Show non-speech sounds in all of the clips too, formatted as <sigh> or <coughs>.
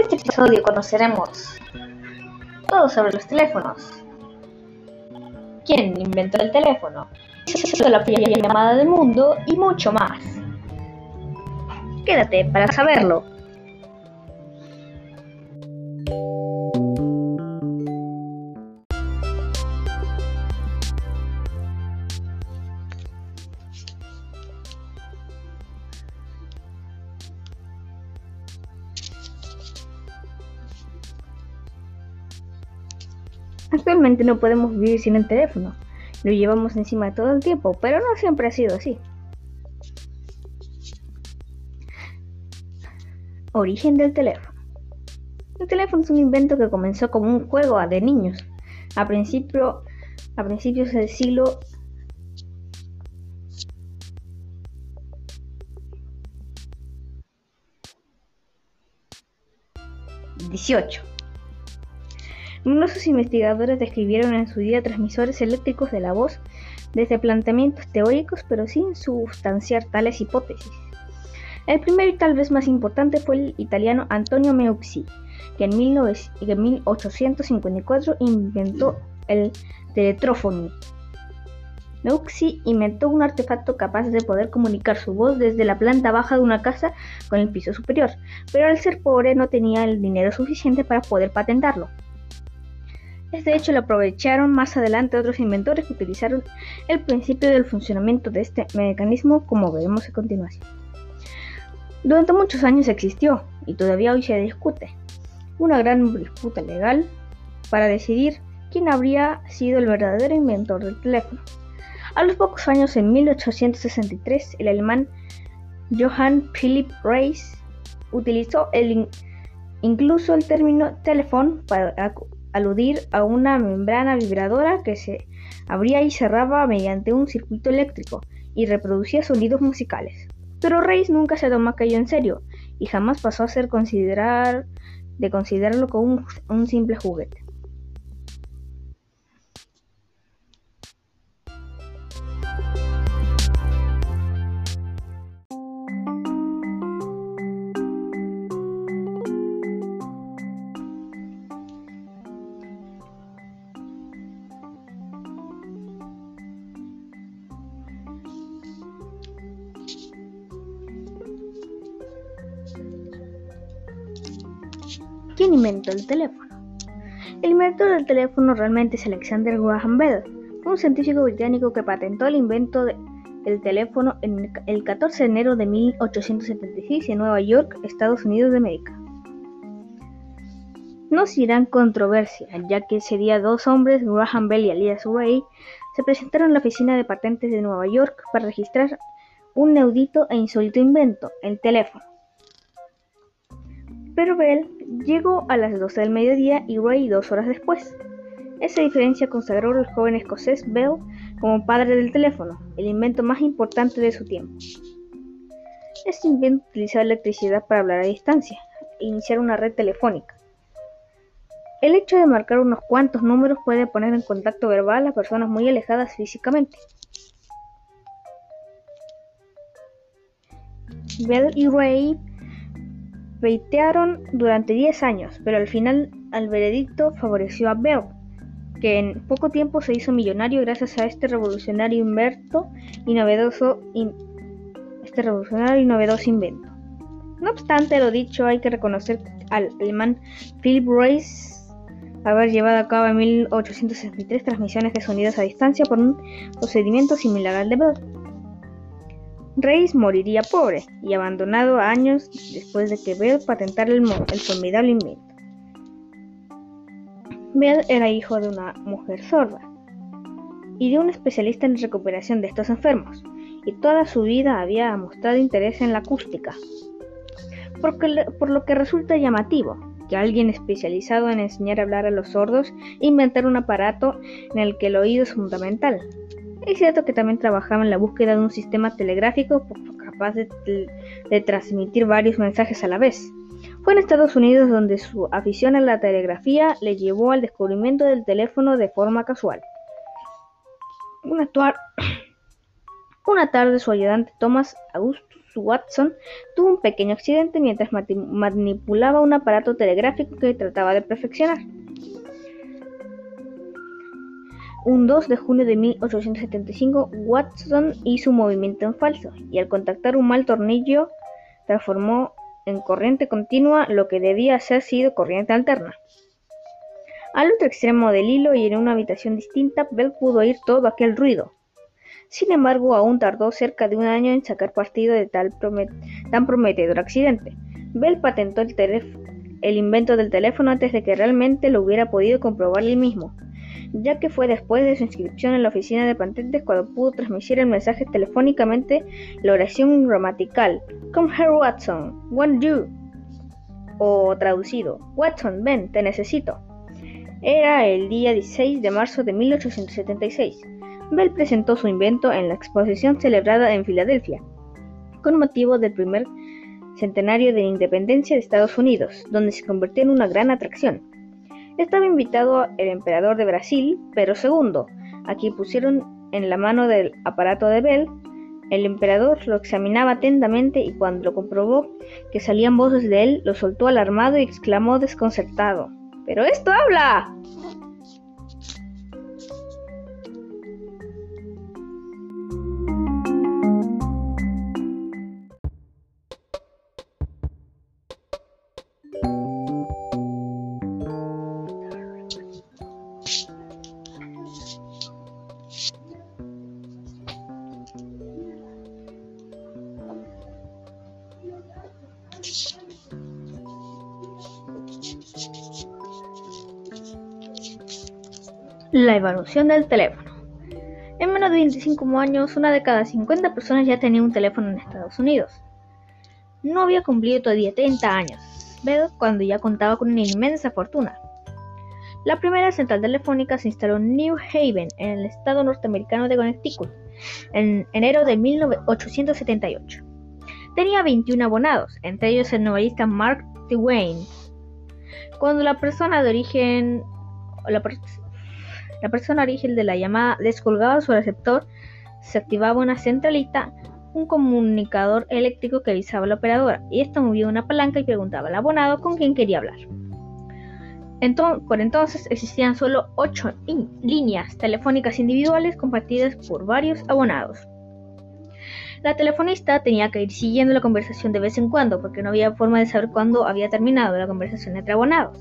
este episodio conoceremos todo sobre los teléfonos. ¿Quién inventó el teléfono? Hizo la primera llamada del mundo y mucho más. Quédate para saberlo. No podemos vivir sin el teléfono. Lo llevamos encima todo el tiempo, pero no siempre ha sido así. Origen del teléfono. El teléfono es un invento que comenzó como un juego de niños. A, principio, a principios del siglo XVIII. Numerosos investigadores describieron en su día transmisores eléctricos de la voz desde planteamientos teóricos pero sin sustanciar tales hipótesis. El primero y tal vez más importante fue el italiano Antonio Meucci, que en, 1854 inventó el teletrófono. Meucci inventó un artefacto capaz de poder comunicar su voz desde la planta baja de una casa con el piso superior, pero al ser pobre no tenía el dinero suficiente para poder patentarlo. Este hecho lo aprovecharon más adelante otros inventores que utilizaron el principio del funcionamiento de este mecanismo como veremos a continuación. Durante muchos años existió, y todavía hoy se discute, una gran disputa legal para decidir quién habría sido el verdadero inventor del teléfono. A los pocos años, en 1863, el alemán Johann Philipp Reis utilizó el, incluso el término teléfono para aludir a una membrana vibradora que se abría y cerraba mediante un circuito eléctrico y reproducía sonidos musicales. Pero Reis nunca se tomó aquello en serio y jamás pasó a ser considerar de considerarlo como un simple juguete. ¿Quién inventó el teléfono? El inventor del teléfono realmente es Alexander Graham Bell, un científico británico que patentó el invento del teléfono en el 14 de enero de 1876 en Nueva York, Estados Unidos de América. No serán controversia, ya que ese día dos hombres, Graham Bell y Elias Ray, se presentaron a la oficina de patentes de Nueva York para registrar un neudito e insólito invento, el teléfono. Pero Bell llegó a las 12 del mediodía y Ray dos horas después. Esa diferencia consagró al joven escocés Bell como padre del teléfono, el invento más importante de su tiempo. Este invento utilizaba electricidad para hablar a distancia e iniciar una red telefónica. El hecho de marcar unos cuantos números puede poner en contacto verbal a personas muy alejadas físicamente. Bell y Ray Pleitearon durante 10 años, pero al final el veredicto favoreció a Bell, que en poco tiempo se hizo millonario gracias a este revolucionario invento y novedoso este revolucionario y novedoso invento. No obstante lo dicho, hay que reconocer al alemán Philip Reis haber llevado a cabo en 1863 transmisiones de sonidos a distancia por un procedimiento similar al de Bell. Reis moriría pobre y abandonado años después de que Bell patentara el, formidable invento. Bell era hijo de una mujer sorda y de un especialista en recuperación de estos enfermos, y toda su vida había mostrado interés en la acústica, por lo que resulta llamativo que alguien especializado en enseñar a hablar a los sordos inventara un aparato en el que el oído es fundamental, es cierto que también trabajaba en la búsqueda de un sistema telegráfico capaz de, transmitir varios mensajes a la vez. Fue en Estados Unidos donde su afición a la telegrafía le llevó al descubrimiento del teléfono de forma casual. Un actual, <coughs> Una tarde su ayudante Thomas Augustus Watson tuvo un pequeño accidente mientras manipulaba un aparato telegráfico que trataba de perfeccionar. Un 2 de junio de 1875, Watson hizo un movimiento en falso y al contactar un mal tornillo transformó en corriente continua lo que debía ser sido corriente alterna. Al otro extremo del hilo y en una habitación distinta, Bell pudo oír todo aquel ruido. Sin embargo, aún tardó cerca de un año en sacar partido de tal tan prometedor accidente. Bell patentó el invento del teléfono antes de que realmente lo hubiera podido comprobar él mismo, ya que fue después de su inscripción en la oficina de patentes cuando pudo transmitir el mensaje telefónicamente la oración gramatical Come here Watson, want you o traducido Watson, ven, te necesito. Era el día 16 de marzo de 1876. Bell presentó su invento en la exposición celebrada en Filadelfia, con motivo del primer centenario de la independencia de Estados Unidos, donde se convirtió en una gran atracción. Estaba invitado el emperador de Brasil, Pedro II, a quien pusieron en la mano del aparato de Bell. El emperador lo examinaba atentamente y cuando lo comprobó que salían voces de él, lo soltó alarmado y exclamó desconcertado: ¡Pero esto habla! La evolución del teléfono. En menos de 25 años, una de cada 50 personas ya tenía un teléfono en Estados Unidos. No había cumplido todavía 30 años, pero cuando ya contaba con una inmensa fortuna. La primera central telefónica se instaló en New Haven, en el estado norteamericano de Connecticut, en enero de 1878. Tenía 21 abonados, entre ellos el novelista Mark Twain. Cuando la persona de origen la persona origen de la llamada descolgaba su receptor, se activaba una centralita, un comunicador eléctrico que avisaba a la operadora, y esto movía una palanca y preguntaba al abonado con quién quería hablar. por entonces existían solo 8 líneas telefónicas individuales compartidas por varios abonados. La telefonista tenía que ir siguiendo la conversación de vez en cuando porque no había forma de saber cuándo había terminado la conversación entre abonados.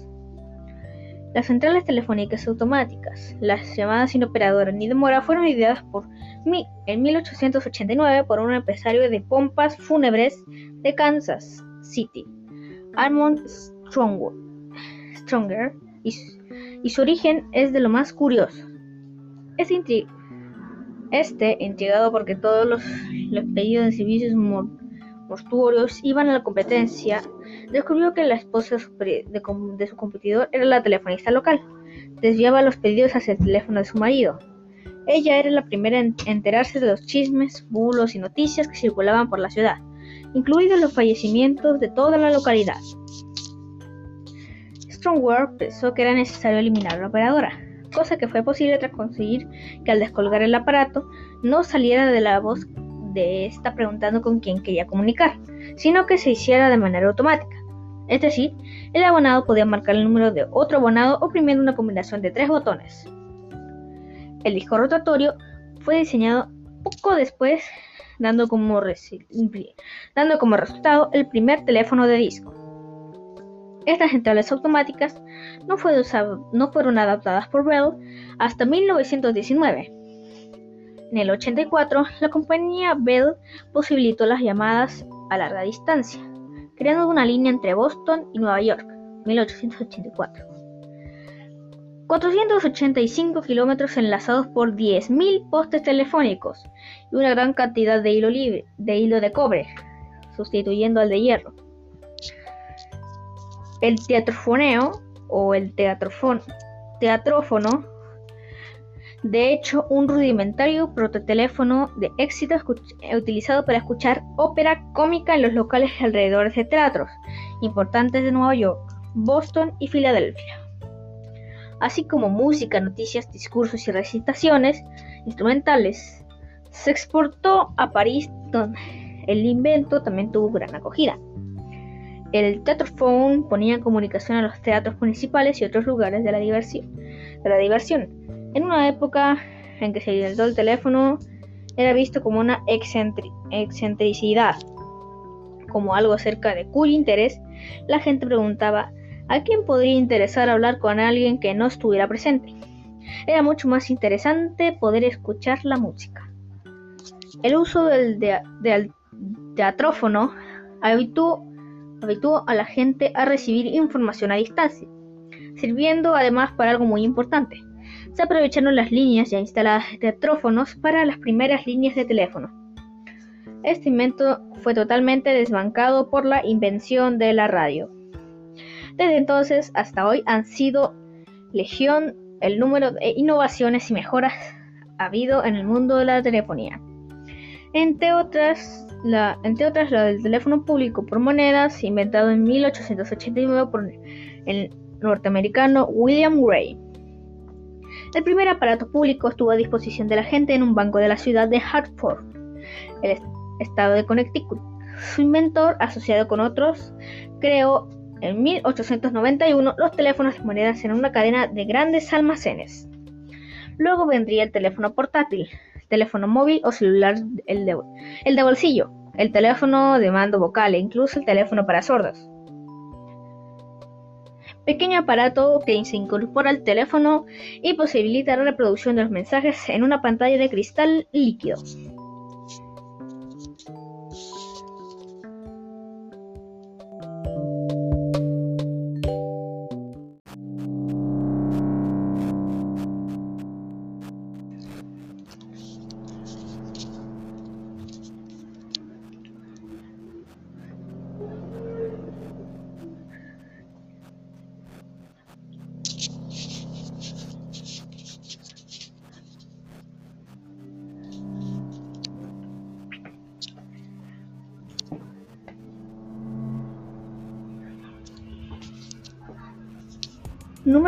Las centrales telefónicas automáticas, las llamadas sin operadora ni demora, fueron ideadas por en 1889 por un empresario de pompas fúnebres de Kansas City, Almond Stronger, y, su origen es de lo más curioso. Este, este intrigado porque todos los, pedidos de servicios mortuorios iban a la competencia, descubrió que la esposa de, su competidor era la telefonista local. Desviaba los pedidos hacia el teléfono de su marido. Ella era la primera en enterarse de los chismes, bulos y noticias que circulaban por la ciudad, incluidos los fallecimientos de toda la localidad. Strongware pensó que era necesario eliminar a la operadora, cosa que fue posible tras conseguir que al descolgar el aparato no saliera de la voz de esta preguntando con quién quería comunicar, sino que se hiciera de manera automática. Es decir, el abonado podía marcar el número de otro abonado oprimiendo una combinación de tres botones. El disco rotatorio fue diseñado poco después, dando como, resultado el primer teléfono de disco. Estas centrales automáticas no, no fueron adaptadas por Bell hasta 1919 en el 84, la compañía Bell posibilitó las llamadas a larga distancia, creando una línea entre Boston y Nueva York, 1884. 485 kilómetros enlazados por 10.000 postes telefónicos y una gran cantidad de hilo, libre, de hilo de cobre, sustituyendo al de hierro. El teatrofoneo o el teatrófono de hecho, un rudimentario prototeléfono de éxito utilizado para escuchar ópera cómica en los locales alrededor de teatros importantes de Nueva York, Boston y Filadelfia. Así como música, noticias, discursos y recitaciones instrumentales. Se exportó a París, donde el invento también tuvo gran acogida. El Tetraphone ponía en comunicación a los teatros municipales y otros lugares de. De la diversión. En una época en que se inventó el teléfono, era visto como una excentricidad, como algo acerca de cuyo interés la gente preguntaba a quién podría interesar hablar con alguien que no estuviera presente. Era mucho más interesante poder escuchar la música. El uso del, teatrófono habituó, habituó a la gente a recibir información a distancia, sirviendo además para algo muy importante. Se aprovecharon las líneas ya instaladas de teatrófonos para las primeras líneas de teléfono. Este invento fue totalmente desbancado por la invención de la radio. Desde entonces hasta hoy han sido legión el número de innovaciones y mejoras habido en el mundo de la telefonía. Entre otras, la, entre otras, la del teléfono público por monedas, inventado en 1889 por el norteamericano William Gray. El primer aparato público estuvo a disposición de la gente en un banco de la ciudad de Hartford, el estado de Connecticut. Su inventor, asociado con otros, creó en 1891 los teléfonos monedas en una cadena de grandes almacenes. Luego vendría el teléfono portátil, teléfono móvil o celular, el de bolsillo, el teléfono de mando vocal e incluso el teléfono para sordos. Pequeño aparato que se incorpora al teléfono y posibilita la reproducción de los mensajes en una pantalla de cristal líquido.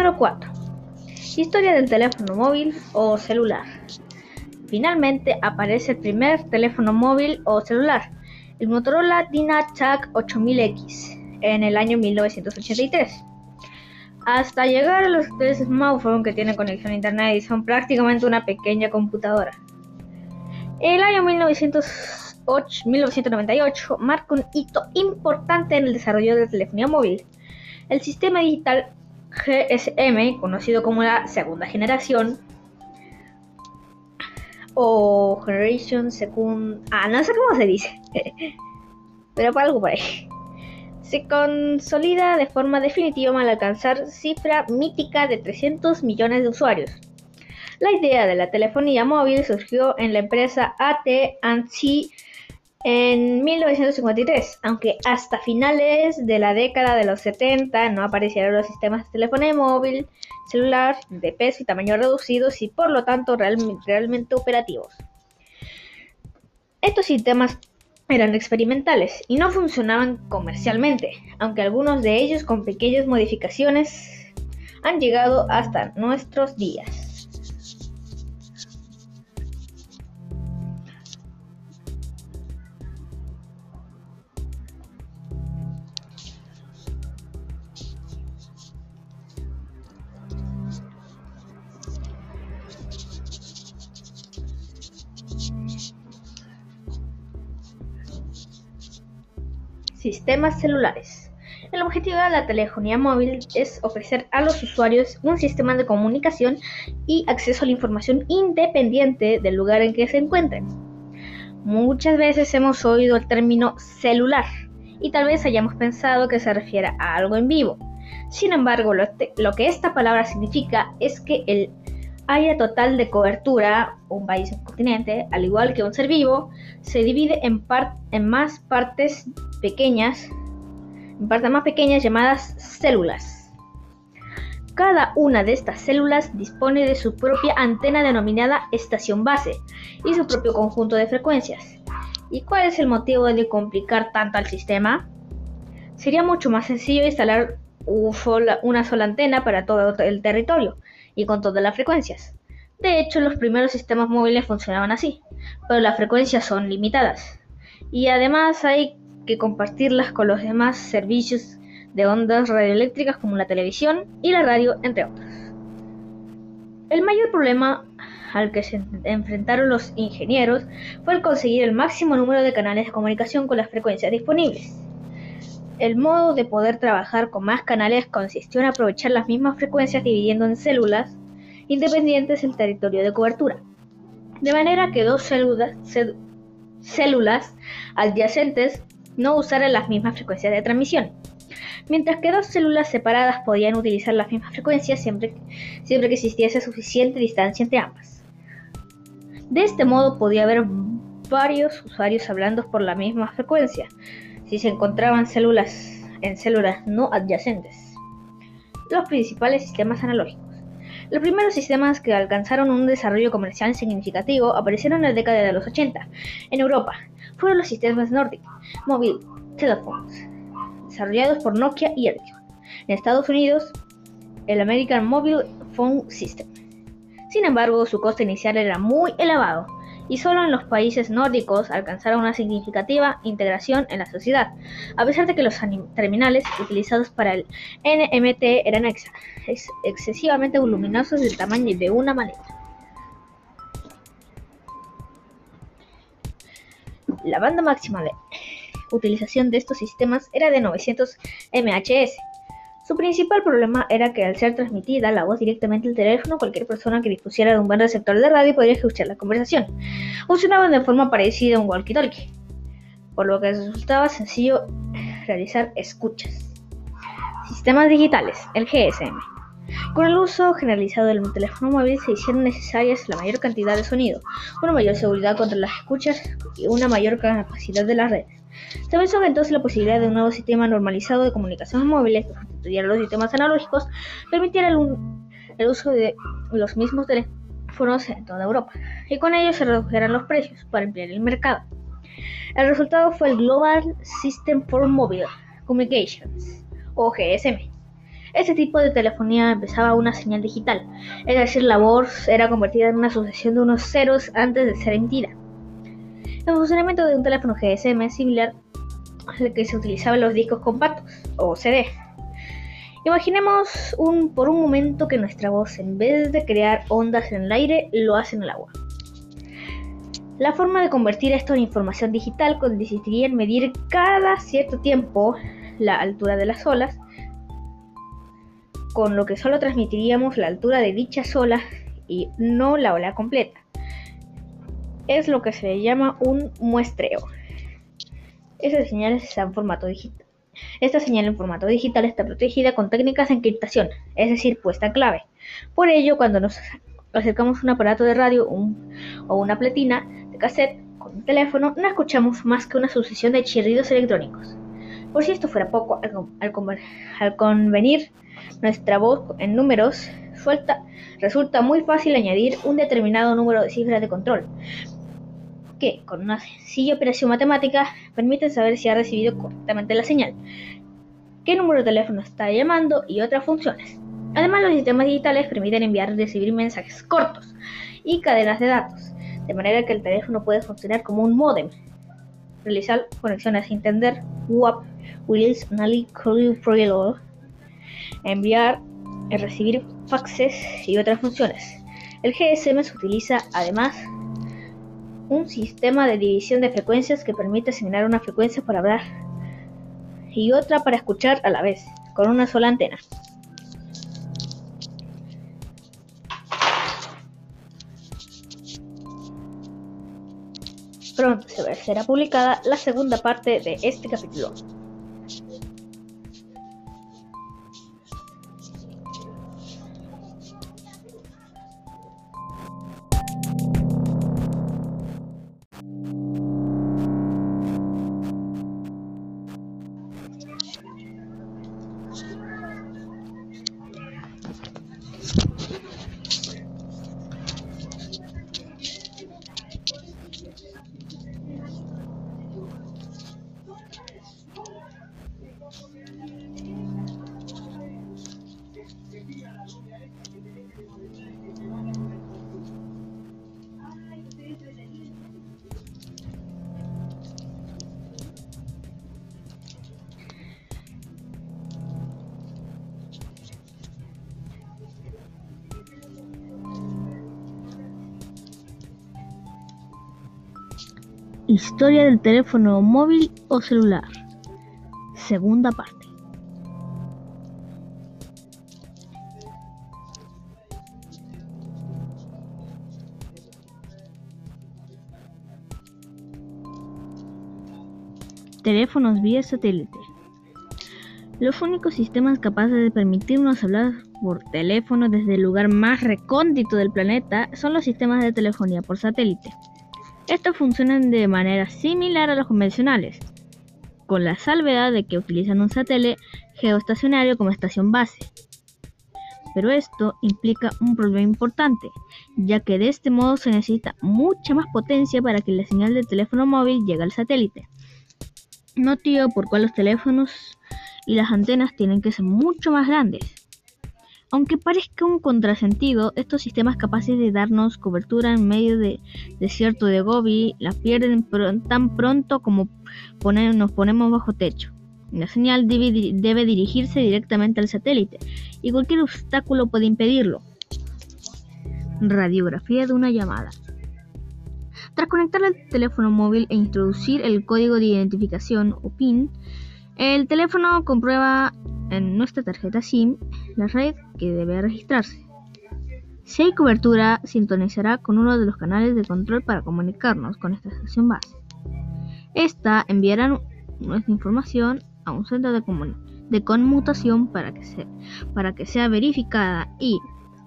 Número 4. Historia del teléfono móvil o celular. Finalmente aparece el primer teléfono móvil o celular, el Motorola DynaTAC 8000X, en el año 1983. Hasta llegar a los tres smartphones que tienen conexión a internet y son prácticamente una pequeña computadora. El año 1998 marca un hito importante en el desarrollo de la telefonía móvil. El sistema digital GSM, conocido como la segunda generación, o Generation Second. Ah, no sé cómo se dice, <laughs> pero para algo por ahí. Se consolida de forma definitiva al alcanzar cifra mítica de 300 millones de usuarios. La idea de la telefonía móvil surgió en la empresa AT&T en 1953, aunque hasta finales de la década de los 70 no aparecieron los sistemas de telefonía móvil, celular de peso y tamaño reducidos y por lo tanto realmente operativos. Estos sistemas eran experimentales y no funcionaban comercialmente, aunque algunos de ellos con pequeñas modificaciones han llegado hasta nuestros días. Sistemas celulares. El objetivo de la telefonía móvil es ofrecer a los usuarios un sistema de comunicación y acceso a la información independiente del lugar en que se encuentren. Muchas veces hemos oído el término celular y tal vez hayamos pensado que se refiere a algo en vivo. Sin embargo, lo, que esta palabra significa es que el área total de cobertura, un país o continente, al igual que un ser vivo, se divide en, en más partes pequeñas, en partes más pequeñas llamadas células. Cada una de estas células dispone de su propia antena denominada estación base y su propio conjunto de frecuencias. ¿Y cuál es el motivo de complicar tanto al sistema? Sería mucho más sencillo instalar una sola antena para todo el territorio y con todas las frecuencias. De hecho, los primeros sistemas móviles funcionaban así, pero las frecuencias son limitadas. Y además hay que compartirlas con los demás servicios de ondas radioeléctricas como la televisión y la radio, entre otros. El mayor problema al que se enfrentaron los ingenieros fue el conseguir el máximo número de canales de comunicación con las frecuencias disponibles. El modo de poder trabajar con más canales consistió en aprovechar las mismas frecuencias dividiendo en células independientes el territorio de cobertura, de manera que dos células, adyacentes no usaran las mismas frecuencias de transmisión, mientras que dos células separadas podían utilizar las mismas frecuencias siempre, siempre que existiese suficiente distancia entre ambas. De este modo podía haber varios usuarios hablando por la misma frecuencia, si se encontraban células en células no adyacentes. Los principales sistemas analógicos. Los primeros sistemas que alcanzaron un desarrollo comercial significativo aparecieron en la década de los 80 en Europa. Fueron los sistemas Nordic Mobile Telephones, desarrollados por Nokia y Ericsson. En Estados Unidos, el American Mobile Phone System. Sin embargo, su coste inicial era muy elevado y solo en los países nórdicos alcanzaron una significativa integración en la sociedad, a pesar de que los terminales utilizados para el NMT eran excesivamente voluminosos del tamaño de una maleta. La banda máxima de utilización de estos sistemas era de 900 MHz, su principal problema era que al ser transmitida la voz directamente al teléfono, cualquier persona que dispusiera de un buen receptor de radio podría escuchar la conversación. Funcionaban de forma parecida a un walkie-talkie, por lo que resultaba sencillo realizar escuchas. Sistemas digitales, el GSM. Con el uso generalizado del teléfono móvil se hicieron necesarias la mayor cantidad de sonido, una mayor seguridad contra las escuchas y una mayor capacidad de las redes. Se pensó entonces la posibilidad de un nuevo sistema normalizado de comunicaciones móviles que sustituyera los sistemas analógicos, permitiera el, uso de los mismos teléfonos en toda Europa, y con ello se redujeran los precios para ampliar el mercado. El resultado fue el Global System for Mobile Communications, o GSM. Este tipo de telefonía empezaba una señal digital, es decir, la voz era convertida en una sucesión de unos ceros antes de ser emitida. El funcionamiento de un teléfono GSM es similar al que se utilizaba en los discos compactos o CD. Imaginemos un, por un momento que nuestra voz, en vez de crear ondas en el aire, lo hace en el agua. La forma de convertir esto en información digital consistiría en medir cada cierto tiempo la altura de las olas, con lo que solo transmitiríamos la altura de dichas olas y no la ola completa es lo que se llama un muestreo. Esta señal está en formato digital. Esta señal en formato digital está protegida con técnicas de encriptación, es decir, puesta en clave. Por ello, cuando nos acercamos a un aparato de radio o una pletina de cassette con un teléfono, no escuchamos más que una sucesión de chirridos electrónicos. Por si esto fuera poco, al convenir nuestra voz en números suelta, resulta muy fácil añadir un determinado número de cifras de control, que, con una sencilla operación matemática, permiten saber si ha recibido correctamente la señal, qué número de teléfono está llamando y otras funciones. Además, los sistemas digitales permiten enviar y recibir mensajes cortos y cadenas de datos, de manera que el teléfono puede funcionar como un modem. Realizar conexiones entender WAP, Wills, Nally, enviar y recibir faxes y otras funciones. El GSM se utiliza además un sistema de división de frecuencias que permite asignar una frecuencia para hablar y otra para escuchar a la vez, con una sola antena. Pronto será publicada la segunda parte de este capítulo. Historia del teléfono móvil o celular. Segunda parte. Teléfonos vía satélite. Los únicos sistemas capaces de permitirnos hablar por teléfono desde el lugar más recóndito del planeta son los sistemas de telefonía por satélite. Estos funcionan de manera similar a los convencionales, con la salvedad de que utilizan un satélite geoestacionario como estación base. Pero esto implica un problema importante, ya que de este modo se necesita mucha más potencia para que la señal de teléfono móvil llegue al satélite. Motivo por cual los teléfonos y las antenas tienen que ser mucho más grandes. Aunque parezca un contrasentido, estos sistemas capaces de darnos cobertura en medio de desierto de Gobi la pierden tan pronto como nos ponemos bajo techo. La señal debe, debe dirigirse directamente al satélite y cualquier obstáculo puede impedirlo. Radiografía de una llamada. Tras conectar el teléfono móvil e introducir el código de identificación o PIN, el teléfono comprueba en nuestra tarjeta SIM la red que debe registrarse. Si hay cobertura, sintonizará con uno de los canales de control para comunicarnos con esta estación base. Esta enviará nuestra información a un centro de, conmutación para que, para que sea verificada y,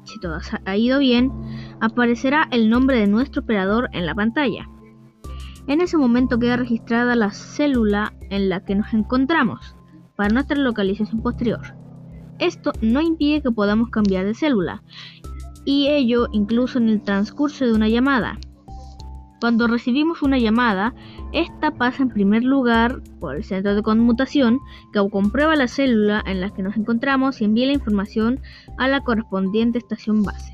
si todo ha ido bien, aparecerá el nombre de nuestro operador en la pantalla. En ese momento queda registrada la célula en la que nos encontramos para nuestra localización posterior. Esto no impide que podamos cambiar de célula, y ello incluso en el transcurso de una llamada. Cuando recibimos una llamada, esta pasa en primer lugar por el centro de conmutación que comprueba la célula en la que nos encontramos y envía la información a la correspondiente estación base.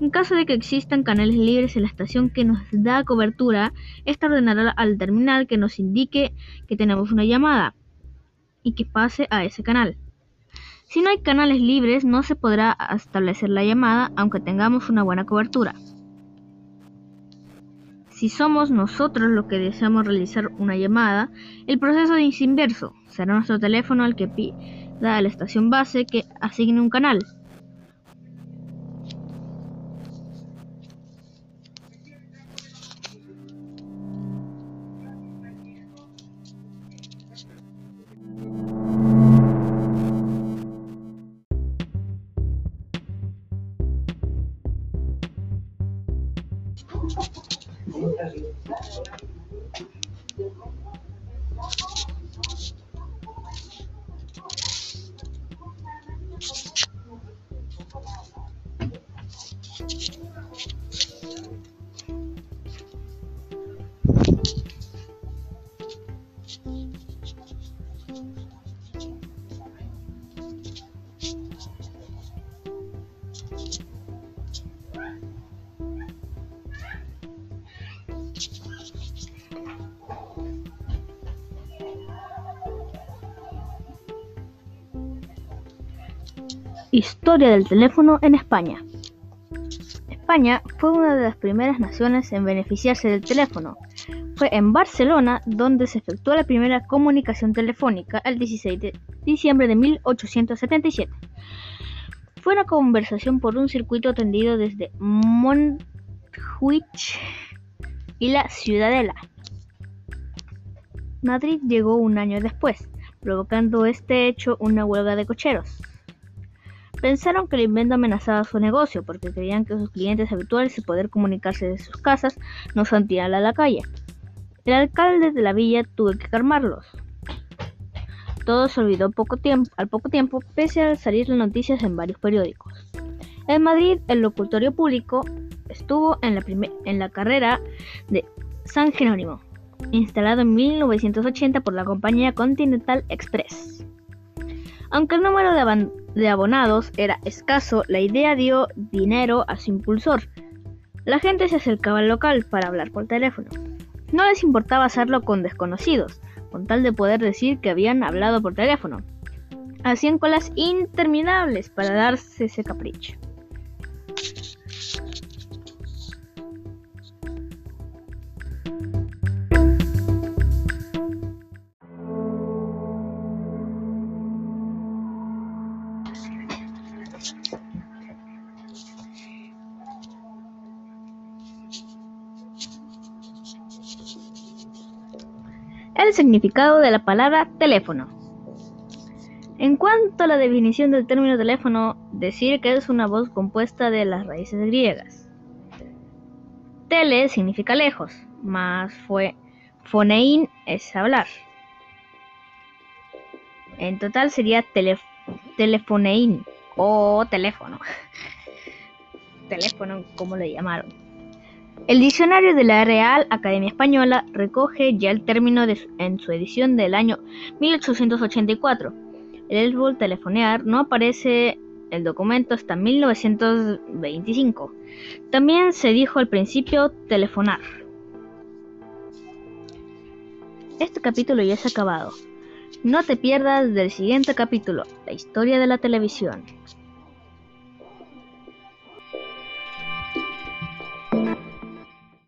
En caso de que existan canales libres en la estación que nos da cobertura, esta ordenará al terminal que nos indique que tenemos una llamada y que pase a ese canal. Si no hay canales libres, no se podrá establecer la llamada aunque tengamos una buena cobertura. Si somos nosotros los que deseamos realizar una llamada, el proceso es inverso. Será nuestro teléfono el que pida a la estación base que asigne un canal. ¿Cómo estás? Historia del teléfono en España. España fue una de las primeras naciones en beneficiarse del teléfono. Fue en Barcelona donde se efectuó la primera comunicación telefónica el 16 de diciembre de 1877. Fue una conversación por un circuito tendido desde Montjuic y la Ciudadela. Madrid llegó un año después, provocando este hecho una huelga de cocheros. Pensaron que el invento amenazaba su negocio porque creían que sus clientes habituales, sin poder comunicarse de sus casas, no salían a la calle. El alcalde de la villa tuvo que calmarlos. Todo se olvidó poco tiempo, al poco tiempo, pese a salir las noticias en varios periódicos. En Madrid, el locutorio público estuvo en la, en la carrera de San Jerónimo, instalado en 1980 por la compañía Continental Express. Aunque el número de, abonados era escaso, la idea dio dinero a su impulsor. La gente se acercaba al local para hablar por teléfono. No les importaba hacerlo con desconocidos, con tal de poder decir que habían hablado por teléfono. Hacían colas interminables para darse ese capricho. El significado de la palabra teléfono. En cuanto a la definición del término teléfono, decir que es una voz compuesta de las raíces griegas. Tele significa lejos, más fue fonein es hablar. En total sería telefonein o teléfono. <laughs> teléfono, como le llamaron. El diccionario de la Real Academia Española recoge ya el término en su edición del año 1884. El verbo telefonear no aparece el documento hasta 1925. También se dijo al principio telefonar. Este capítulo ya se ha acabado. No te pierdas del siguiente capítulo, la historia de la televisión.